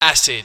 acid.